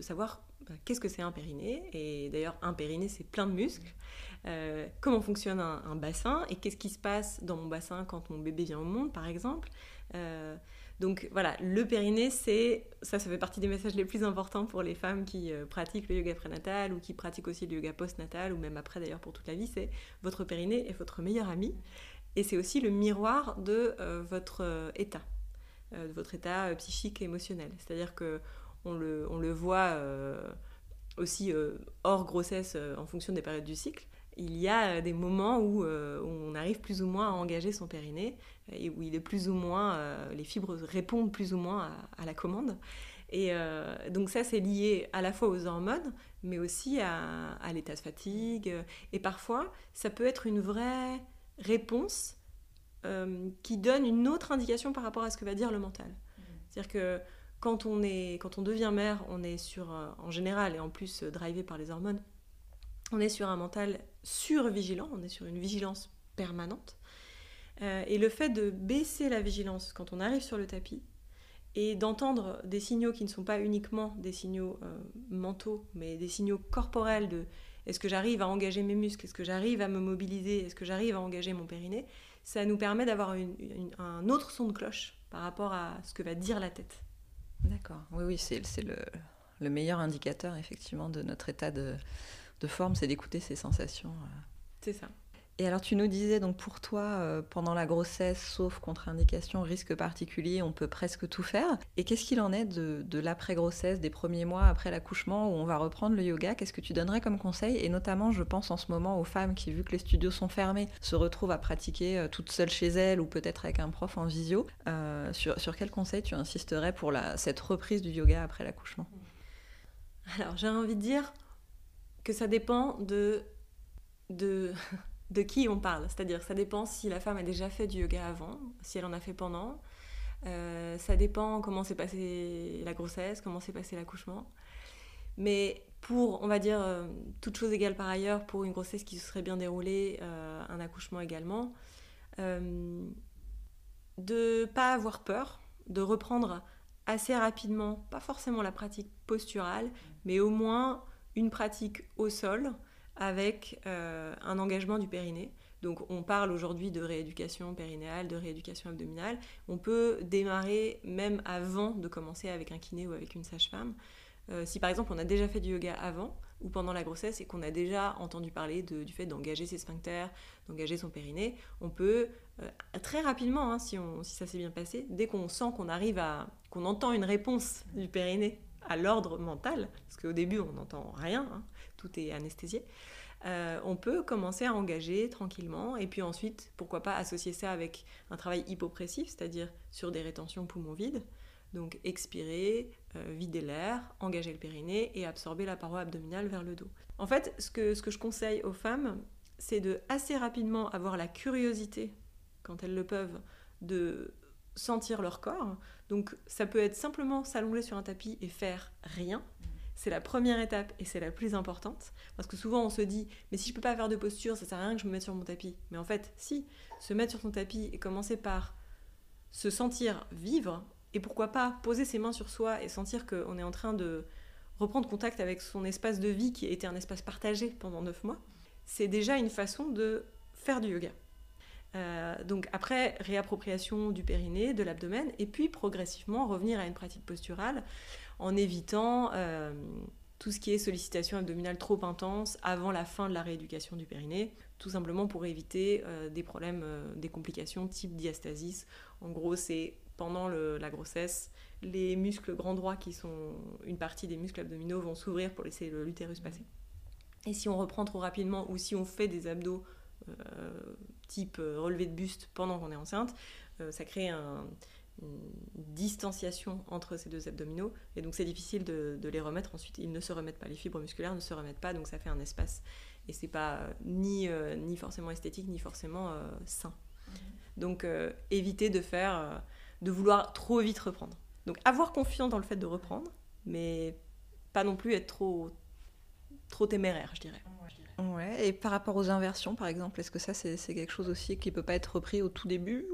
Speaker 2: savoir bah, qu'est-ce que c'est un périnée, et d'ailleurs un périnée c'est plein de muscles, euh, comment fonctionne un, bassin, et qu'est-ce qui se passe dans mon bassin quand mon bébé vient au monde par exemple. Euh, donc voilà, le périnée, c'est ça, ça fait partie des messages les plus importants pour les femmes qui pratiquent le yoga prénatal ou qui pratiquent aussi le yoga postnatal ou même après d'ailleurs pour toute la vie, c'est votre périnée est votre meilleur ami. Et c'est aussi le miroir de euh, votre euh, état, euh, de votre état psychique et émotionnel. C'est-à-dire que on le, voit aussi hors grossesse en fonction des périodes du cycle. Il y a des moments où, on arrive plus ou moins à engager son périnée et où il est plus ou moins, les fibres répondent plus ou moins à, la commande. Et donc ça, c'est lié à la fois aux hormones, mais aussi à l'état de fatigue. Et parfois, ça peut être une vraie réponse euh, qui donne une autre indication par rapport à ce que va dire le mental. Mmh. C'est-à-dire que quand on, est, quand on devient mère, on est sur, euh, en général, et en plus euh, drivé par les hormones, on est sur un mental survigilant, on est sur une vigilance permanente. et le fait de baisser la vigilance quand on arrive sur le tapis et d'entendre des signaux qui ne sont pas uniquement des signaux mentaux, mais des signaux corporels de est-ce que j'arrive à engager mes muscles? Est-ce que j'arrive à me mobiliser? Est-ce que j'arrive à engager mon périnée? Ça nous permet d'avoir un autre son de cloche par rapport à ce que va dire la tête.
Speaker 1: D'accord. Oui, oui, c'est le, le, meilleur indicateur effectivement de notre état de, de forme, c'est d'écouter ces sensations. Euh.
Speaker 2: C'est ça.
Speaker 1: Et alors tu nous disais donc pour toi euh, pendant la grossesse, sauf contre-indication, risque particulier, on peut presque tout faire. Et qu'est-ce qu'il en est de, l'après-grossesse, des premiers mois après l'accouchement où on va reprendre le yoga? Qu'est-ce que tu donnerais comme conseil? Et notamment, je pense en ce moment aux femmes qui, vu que les studios sont fermés, se retrouvent à pratiquer euh, toutes seules chez elles ou peut-être avec un prof en visio. Euh, sur, quel conseil tu insisterais pour cette reprise du yoga après l'accouchement?
Speaker 2: Alors j'ai envie de dire que ça dépend de... de de qui on parle. C'est-à-dire, ça dépend si la femme a déjà fait du yoga avant, si elle en a fait pendant. Euh, ça dépend comment s'est passée la grossesse, comment s'est passé l'accouchement. Mais pour, on va dire, euh, toute chose égale par ailleurs, pour une grossesse qui se serait bien déroulée, euh, un accouchement également, de pas avoir peur, de reprendre assez rapidement, pas forcément la pratique posturale, mais au moins une pratique au sol, avec euh, un engagement du périnée. Donc on parle aujourd'hui de rééducation périnéale, de rééducation abdominale. On peut démarrer même avant de commencer avec un kiné ou avec une sage-femme. Euh, si par exemple on a déjà fait du yoga avant ou pendant la grossesse et qu'on a déjà entendu parler du fait d'engager ses sphincters, d'engager son périnée, on peut euh, très rapidement, hein, si, si ça s'est bien passé, dès qu'on sent qu'on arrive à, qu'on entend une réponse du périnée à l'ordre mental, parce qu'au début on n'entend rien, hein, tout est anesthésié, euh, on peut commencer à engager tranquillement et puis ensuite, pourquoi pas associer ça avec un travail hypopressif, c'est-à-dire sur des rétentions poumons vides. Donc expirer, euh, vider l'air, engager le périnée et absorber la paroi abdominale vers le dos. En fait, ce que, ce que je conseille aux femmes, c'est de assez rapidement avoir la curiosité, quand elles le peuvent, de sentir leur corps. Donc ça peut être simplement s'allonger sur un tapis et faire rien. C'est la première étape et c'est la plus importante. Parce que souvent on se dit, mais si je peux pas faire de posture, ça sert à rien que je me mette sur mon tapis. Mais en fait, si, se mettre sur son tapis et commencer par se sentir vivre, et pourquoi pas poser ses mains sur soi et sentir qu'on est en train de reprendre contact avec son espace de vie qui été un espace partagé pendant neuf mois, c'est déjà une façon de faire du yoga. Euh, donc après, réappropriation du périnée, de l'abdomen, et puis progressivement revenir à une pratique posturale en évitant euh, tout ce qui est sollicitation abdominale trop intense avant la fin de la rééducation du périnée, tout simplement pour éviter euh, des problèmes, des complications type diastasis. En gros, c'est pendant la grossesse, les muscles grands droits, qui sont une partie des muscles abdominaux, vont s'ouvrir pour laisser l'utérus passer. Et si on reprend trop rapidement ou si on fait des abdos type relevé de buste pendant qu'on est enceinte, ça crée un, une distanciation entre ces deux abdominaux. Et donc c'est difficile de, les remettre. Ensuite ils ne se remettent pas. Les fibres musculaires ne se remettent pas donc ça fait un espace. Et c'est pas ni, euh, ni forcément esthétique ni forcément euh, sain. Donc euh, éviter de faire de vouloir trop vite reprendre. Donc avoir confiance dans le fait de reprendre mais pas non plus être trop trop téméraire je dirais
Speaker 1: Ouais, et par rapport aux inversions, par exemple, est-ce que ça, c'est quelque chose aussi qui peut pas être repris au tout début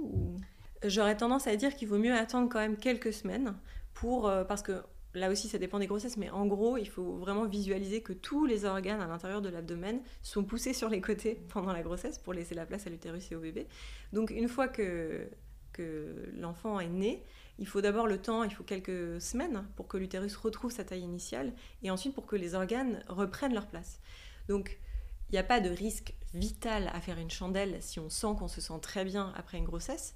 Speaker 2: j'aurais tendance à dire qu'il vaut mieux attendre quand même quelques semaines pour euh, parce que là aussi ça dépend des grossesses, mais en gros il faut vraiment visualiser que tous les organes à l'intérieur de l'abdomen sont poussés sur les côtés <laughs> pendant la grossesse pour laisser la place à l'utérus et au bébé. Donc une fois que, que l'enfant est né, il faut d'abord le temps, il faut quelques semaines pour que l'utérus retrouve sa taille initiale et ensuite pour que les organes reprennent leur place. Donc n'y a pas de risque vital à faire une chandelle si on sent qu'on se sent très bien après une grossesse.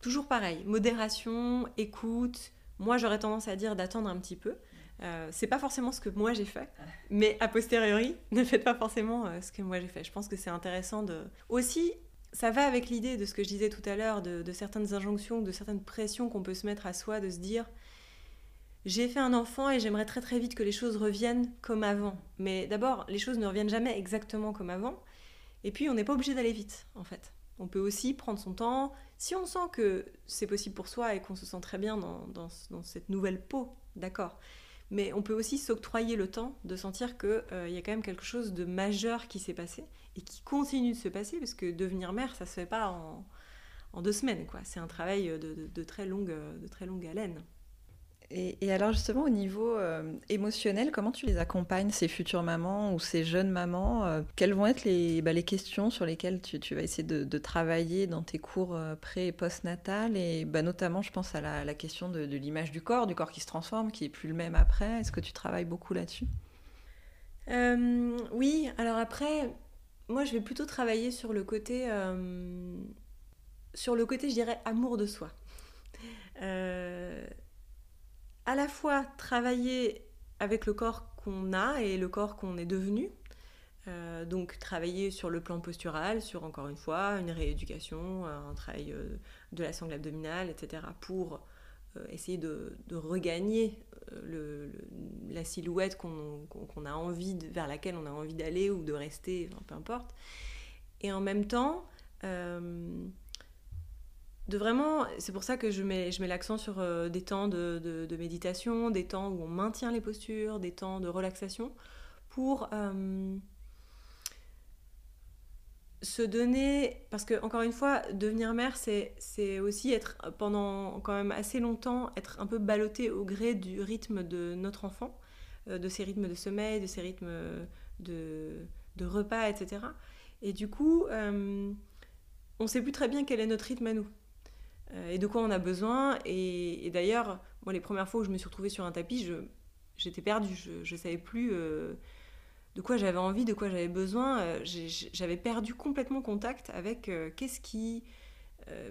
Speaker 2: Toujours pareil, modération, écoute. Moi, j'aurais tendance à dire d'attendre un petit peu. Euh, c'est pas forcément ce que moi j'ai fait, mais a posteriori, <laughs> ne faites pas forcément euh, ce que moi j'ai fait. Je pense que c'est intéressant de. Aussi, ça va avec l'idée de ce que je disais tout à l'heure, de, de, certaines injonctions, de certaines pressions qu'on peut se mettre à soi, de se dire j'ai fait un enfant et j'aimerais très très vite que les choses reviennent comme avant. Mais d'abord, les choses ne reviennent jamais exactement comme avant. Et puis, on n'est pas obligé d'aller vite, en fait. On peut aussi prendre son temps. Si on sent que c'est possible pour soi et qu'on se sent très bien dans, cette nouvelle peau, d'accord. Mais on peut aussi s'octroyer le temps de sentir qu'il euh, y a quand même quelque chose de majeur qui s'est passé et qui continue de se passer, parce que devenir mère, ça se fait pas en, deux semaines, quoi. C'est un travail de, très longue, de très longue haleine.
Speaker 1: Et, alors justement au niveau euh, émotionnel, comment tu les accompagnes, ces futures mamans ou ces jeunes mamans euh, Quelles vont être les, bah, les, questions sur lesquelles tu, vas essayer de, travailler dans tes cours euh, pré- et post-natal Et bah, notamment, je pense à la, question de, l'image du corps, du corps qui se transforme, qui est plus le même après. Est-ce que tu travailles beaucoup là-dessus?
Speaker 2: Oui, alors après, moi je vais plutôt travailler sur le côté, sur le côté, je dirais, amour de soi. Euh, à la fois travailler avec le corps qu'on a et le corps qu'on est devenu. Euh, donc travailler sur le plan postural, sur encore une fois une rééducation, un travail euh, de la sangle abdominale, etc. pour euh, essayer de, regagner la silhouette qu'on a envie vers laquelle on a envie d'aller ou de rester, peu importe. Et en même temps, de vraiment, c'est pour ça que je mets, l'accent sur euh, des temps de, méditation, des temps où on maintient les postures, des temps de relaxation, pour euh, se donner, parce que encore une fois, devenir mère, c'est aussi être pendant quand même assez longtemps, être un peu ballotté au gré du rythme de notre enfant, euh, de ses rythmes de sommeil, de ses rythmes de, de repas, etc. Et du coup, on ne sait plus très bien quel est notre rythme à nous. Euh, et de quoi on a besoin. Et, d'ailleurs, moi, les premières fois où je me suis retrouvée sur un tapis, j'étais perdue. Je ne savais plus euh, de quoi j'avais envie, de quoi j'avais besoin. Euh, j'avais perdu complètement contact avec qu'est-ce qui.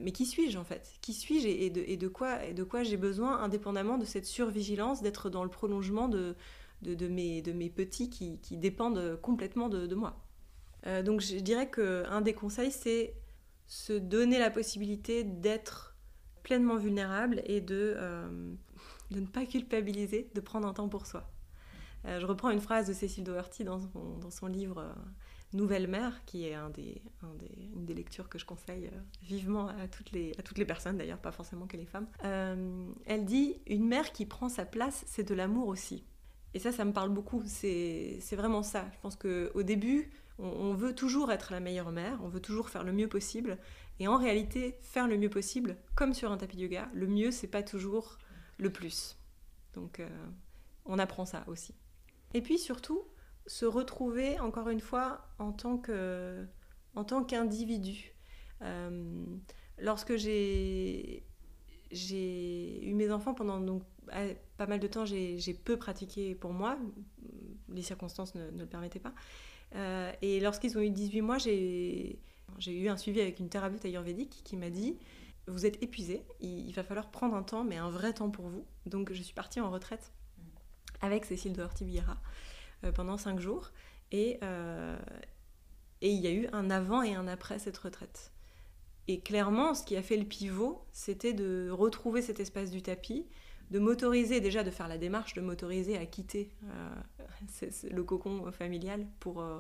Speaker 2: mais qui suis-je en fait? Qui suis-je et, de, quoi, et de quoi j'ai besoin, indépendamment de cette survigilance, d'être dans le prolongement de, de, mes, de mes petits qui, qui dépendent complètement de, moi. donc je dirais qu'un des conseils, c'est se donner la possibilité d'être pleinement vulnérable et de, euh, de ne pas culpabiliser, de prendre un temps pour soi. Euh, je reprends une phrase de Cécile Doherty dans son, dans son livre euh, Nouvelle mère, qui est un des, un des, une des lectures que je conseille vivement à toutes les, à toutes les personnes, d'ailleurs pas forcément que les femmes. elle dit Une mère qui prend sa place, c'est de l'amour aussi. Et ça, ça me parle beaucoup. C'est vraiment ça. Je pense qu'au début, on, veut toujours être la meilleure mère, on veut toujours faire le mieux possible. Et en réalité, faire le mieux possible, comme sur un tapis de yoga, le mieux, c'est pas toujours le plus. Donc, euh, on apprend ça aussi. Et puis surtout, se retrouver, encore une fois, en tant que, tant qu'individu. Euh, lorsque j'ai j'ai eu mes enfants pendant donc pas mal de temps, j'ai peu pratiqué pour moi, les circonstances ne, ne le permettaient pas. Euh, et lorsqu'ils ont eu 18 mois, j'ai eu un suivi avec une thérapeute ayurvédique qui m'a dit Vous êtes épuisé, il, va falloir prendre un temps, mais un vrai temps pour vous. Donc je suis partie en retraite avec Cécile de Hortibira euh, pendant 5 jours. Et, et il y a eu un avant et un après cette retraite. Et clairement, ce qui a fait le pivot, c'était de retrouver cet espace du tapis, de m'autoriser déjà de faire la démarche, de m'autoriser à quitter euh, <laughs> le cocon familial pour, euh,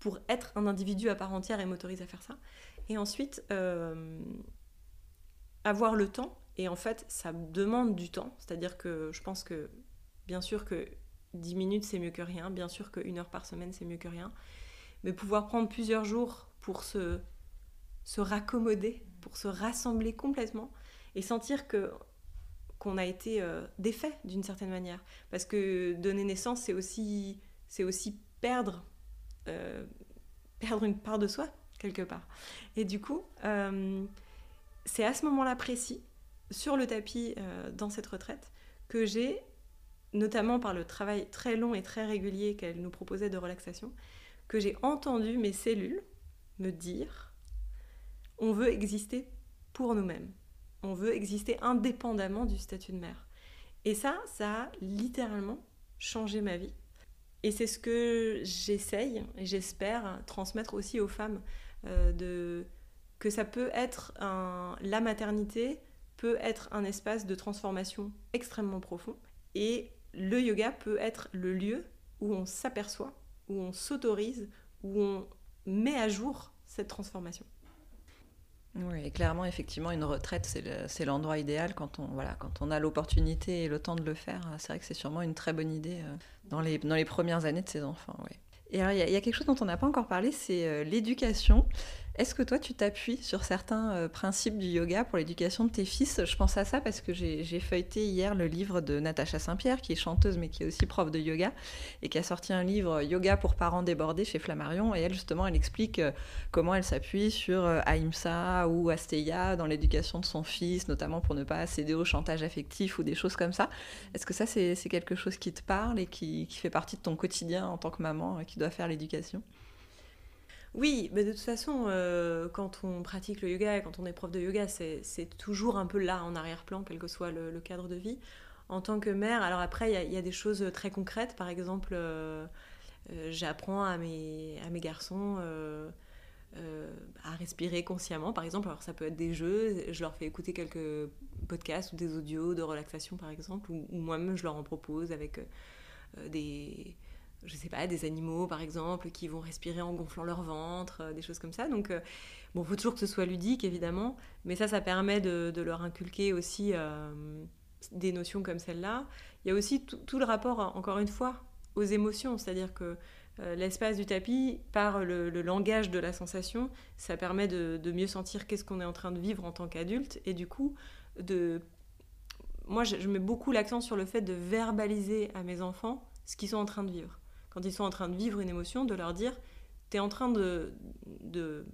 Speaker 2: pour être un individu à part entière et m'autoriser à faire ça. Et ensuite, euh, avoir le temps. Et en fait, ça demande du temps. C'est-à-dire que je pense que, bien sûr que 10 minutes, c'est mieux que rien. Bien sûr qu'une heure par semaine, c'est mieux que rien. Mais pouvoir prendre plusieurs jours pour se, raccommoder, pour se rassembler complètement et sentir qu'on a été euh, défait d'une certaine manière. Parce que donner naissance, c'est aussi perdre, euh, perdre une part de soi, quelque part. Et du coup, euh, c'est à ce moment-là précis, sur le tapis, dans cette retraite, que j'ai, notamment par le travail très long et très régulier qu'elle nous proposait de relaxation, que j'ai entendu mes cellules me dire, on veut exister pour nous-mêmes on veut exister indépendamment du statut de mère. Et ça, ça a littéralement changé ma vie. Et c'est ce que j'essaye et j'espère transmettre aussi aux femmes, euh, que ça peut être la maternité peut être un espace de transformation extrêmement profond. Et le yoga peut être le lieu où on s'aperçoit, où on s'autorise, où on met à jour cette transformation.
Speaker 1: Oui, clairement, effectivement, une retraite, c'est l'endroit idéal quand on, voilà, quand on a l'opportunité et le temps de le faire. C'est vrai que c'est sûrement une très bonne idée euh, dans les, dans les premières années de ses enfants. Et alors, il y, a quelque chose dont on n'a pas encore parlé, c'est euh, l'éducation. Est-ce que toi, tu t'appuies sur certains euh, principes du yoga pour l'éducation de tes fils? Je pense à ça parce que j'ai feuilleté hier le livre de Natacha Saint-Pierre, qui est chanteuse mais qui est aussi prof de yoga, et qui a sorti un livre Yoga pour parents débordés chez Flammarion. Et elle, justement, elle explique euh, comment elle s'appuie sur euh, Ahimsa ou Asteya dans l'éducation de son fils, notamment pour ne pas céder au chantage affectif ou des choses comme ça. Est-ce que ça, c'est quelque chose qui te parle et qui, qui fait partie de ton quotidien en tant que maman qui doit faire l'éducation?
Speaker 2: Oui, mais de toute façon, euh, quand on pratique le yoga et quand on est prof de yoga, c'est toujours un peu là en arrière-plan, quel que soit le, cadre de vie. En tant que mère, alors après, il y, a des choses très concrètes. Par exemple, euh, euh, j'apprends à mes, à mes garçons à respirer consciemment, par exemple. Alors ça peut être des jeux, je leur fais écouter quelques podcasts ou des audios de relaxation, par exemple, ou moi-même, je leur en propose avec des je sais pas, des animaux par exemple qui vont respirer en gonflant leur ventre, euh, des choses comme ça. Donc, euh, bon, faut toujours que ce soit ludique évidemment, mais ça, ça permet de, leur inculquer aussi euh, des notions comme celle-là. Il y a aussi tout le rapport, encore une fois, aux émotions, c'est-à-dire que l'espace du tapis, par le, langage de la sensation, ça permet de, mieux sentir qu'est-ce qu'on est en train de vivre en tant qu'adulte et du coup moi, je mets beaucoup l'accent sur le fait de verbaliser à mes enfants ce qu'ils sont en train de vivre quand ils sont en train de vivre une émotion, de leur dire, tu es en train de,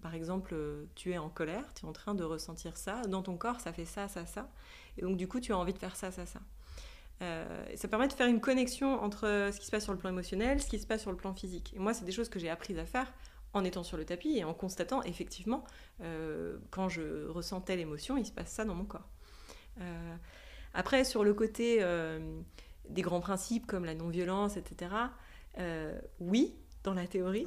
Speaker 2: par exemple, tu es en colère, tu es en train de ressentir ça, dans ton corps, ça fait ça, ça, ça, et donc du coup, tu as envie de faire ça, ça, ça. Euh, ça permet de faire une connexion entre ce qui se passe sur le plan émotionnel, ce qui se passe sur le plan physique. Et moi, c'est des choses que j'ai apprises à faire en étant sur le tapis et en constatant effectivement, euh, quand je ressens telle émotion, il se passe ça dans mon corps. Euh, après, sur le côté des grands principes comme la non-violence, etc., euh, oui, dans la théorie.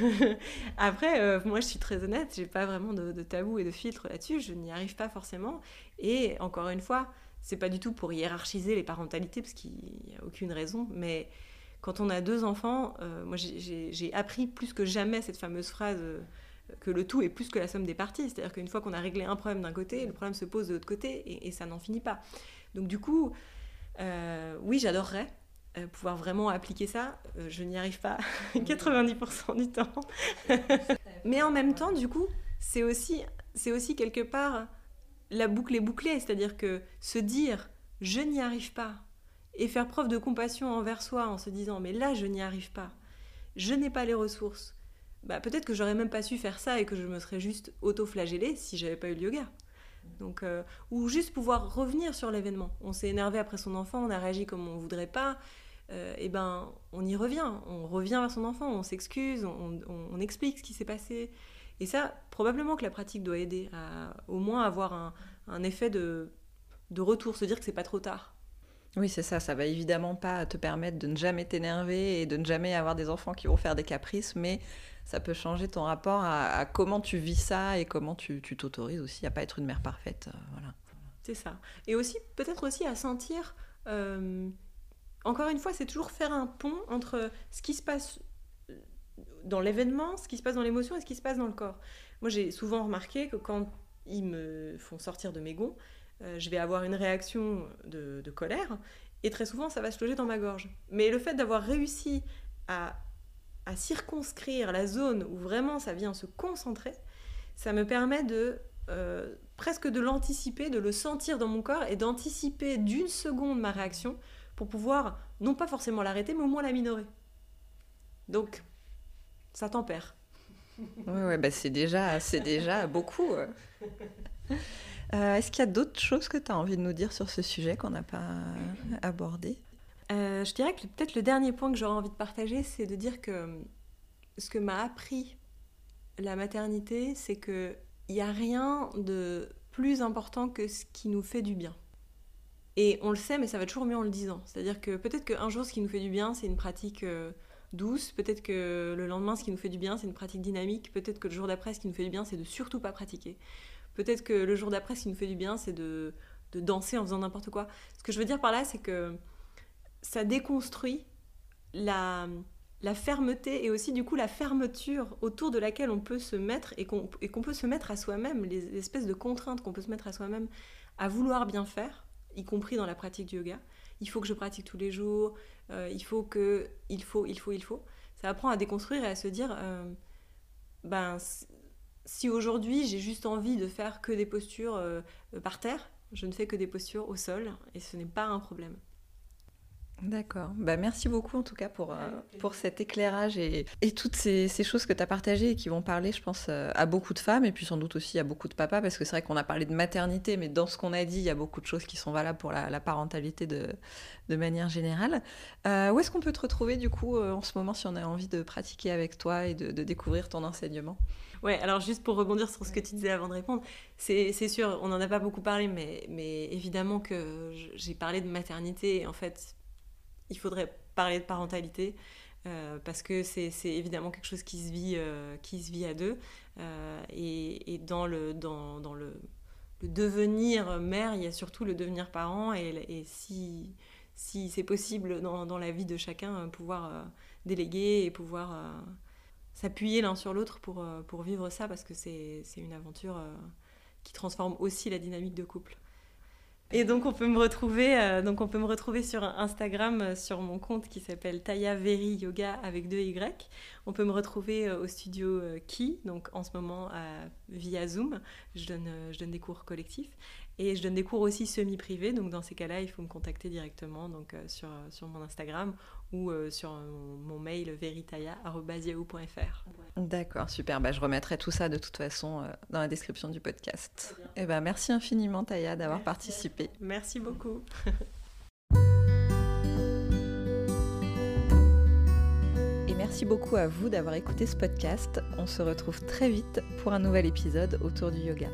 Speaker 2: <laughs> Après, euh, moi, je suis très honnête, j'ai pas vraiment de, tabou et de filtre là-dessus, je n'y arrive pas forcément. Et encore une fois, c'est pas du tout pour hiérarchiser les parentalités, parce qu'il n'y a aucune raison, mais quand on a deux enfants, euh, moi, j'ai appris plus que jamais cette fameuse phrase que le tout est plus que la somme des parties. C'est-à-dire qu'une fois qu'on a réglé un problème d'un côté, le problème se pose de l'autre côté, et, et ça n'en finit pas. Donc du coup, oui, j'adorerais euh, pouvoir vraiment appliquer ça, euh, je n'y arrive pas <laughs> 90% du temps. <laughs> Mais en même temps, du coup, c'est aussi, c'est aussi quelque part la boucle est bouclée, c'est-à-dire que se dire je n'y arrive pas et faire preuve de compassion envers soi en se disant mais là je n'y arrive pas, je n'ai pas les ressources. Bah, peut-être que j'aurais même pas su faire ça et que je me serais juste auto-flagellée si j'avais pas eu le yoga. Donc, euh, ou juste pouvoir revenir sur l'événement. On s'est énervé après son enfant, on a réagi comme on voudrait pas. euh, eh ben, on y revient. On revient vers son enfant, on s'excuse, on, explique ce qui s'est passé. Et ça, probablement que la pratique doit aider à au moins avoir un, effet de, de, retour, se dire que c'est pas trop tard.
Speaker 1: Oui, c'est ça. Ça va évidemment pas te permettre de ne jamais t'énerver et de ne jamais avoir des enfants qui vont faire des caprices, mais ça peut changer ton rapport à, comment tu vis ça et comment tu t'autorises aussi à pas être une mère parfaite. Euh, voilà.
Speaker 2: C'est ça. Et aussi, peut-être aussi à sentir. Euh, encore une fois, c'est toujours faire un pont entre ce qui se passe dans l'événement, ce qui se passe dans l'émotion et ce qui se passe dans le corps. Moi, j'ai souvent remarqué que quand ils me font sortir de mes gonds, euh, je vais avoir une réaction de, colère et très souvent, ça va se loger dans ma gorge. Mais le fait d'avoir réussi à, circonscrire la zone où vraiment ça vient se concentrer, ça me permet de euh, presque de l'anticiper, de le sentir dans mon corps et d'anticiper d'une seconde ma réaction pour pouvoir non pas forcément l'arrêter, mais au moins la minorer. Donc, ça tempère.
Speaker 1: Oui, ouais, bah c'est déjà, c'est déjà beaucoup. <laughs> Euh, est-ce qu'il y a d'autres choses que tu as envie de nous dire sur ce sujet qu'on n'a pas abordé?
Speaker 2: Euh, Je dirais que peut-être le dernier point que j'aurais envie de partager, c'est de dire que ce que m'a appris la maternité, c'est qu'il n'y a rien de plus important que ce qui nous fait du bien. Et on le sait, mais ça va toujours mieux en le disant. C'est-à-dire que peut-être qu'un jour, ce qui nous fait du bien, c'est une pratique euh, douce. Peut-être que le lendemain, ce qui nous fait du bien, c'est une pratique dynamique. Peut-être que le jour d'après, ce qui nous fait du bien, c'est de surtout pas pratiquer. Peut-être que le jour d'après, ce qui nous fait du bien, c'est de, danser en faisant n'importe quoi. Ce que je veux dire par là, c'est que ça déconstruit la, fermeté et aussi du coup la fermeture autour de laquelle on peut se mettre et qu'on peut se mettre à soi-même, les espèces de contraintes qu'on peut se mettre à soi-même à vouloir bien faire, y compris dans la pratique du yoga. Il faut que je pratique tous les jours, euh, il faut que, il faut, il faut, il faut. Ça apprend à déconstruire et à se dire, euh, ben si aujourd'hui j'ai juste envie de faire que des postures euh, par terre, je ne fais que des postures au sol et ce n'est pas un problème.
Speaker 1: D'accord. Bah, merci beaucoup en tout cas pour, euh, pour cet éclairage et, et toutes ces, ces, choses que tu as partagées et qui vont parler, je pense, euh, à beaucoup de femmes et puis sans doute aussi à beaucoup de papas parce que c'est vrai qu'on a parlé de maternité, mais dans ce qu'on a dit, il y a beaucoup de choses qui sont valables pour la, parentalité de, de, manière générale. Euh, où est-ce qu'on peut te retrouver du coup en ce moment si on a envie de pratiquer avec toi et de, de découvrir ton enseignement?
Speaker 2: Ouais, alors juste pour rebondir sur ce que tu disais avant de répondre, c'est sûr, on n'en a pas beaucoup parlé, mais, mais évidemment que j'ai parlé de maternité. En fait, il faudrait parler de parentalité. Euh, parce que c'est évidemment quelque chose qui se vit, euh, qui se vit à deux. Euh, et, dans, le, devenir mère, il y a surtout le devenir parent. Et, si, c'est possible dans, la vie de chacun, pouvoir déléguer et pouvoir s'appuyer l'un sur l'autre pour vivre ça, parce que c'est une aventure qui transforme aussi la dynamique de couple. Et donc on peut me retrouver, euh, donc on peut me retrouver sur Instagram euh, sur mon compte qui s'appelle Taya Veri Yoga avec deux Y. On peut me retrouver euh, au studio Ki, donc en ce moment via Zoom. Je donne, je donne des cours collectifs et je donne des cours aussi semi-privés. Donc dans ces cas-là, il faut me contacter directement donc sur mon Instagram ou sur mon mail veritaya@yahoo.fr.
Speaker 1: D'accord, super. Bah, je remettrai tout ça de toute façon dans la description du podcast. Et eh ben merci infiniment Taya d'avoir participé.
Speaker 2: Merci beaucoup. <laughs>
Speaker 1: Et merci beaucoup à vous d'avoir écouté ce podcast. On se retrouve très vite pour un nouvel épisode autour du yoga.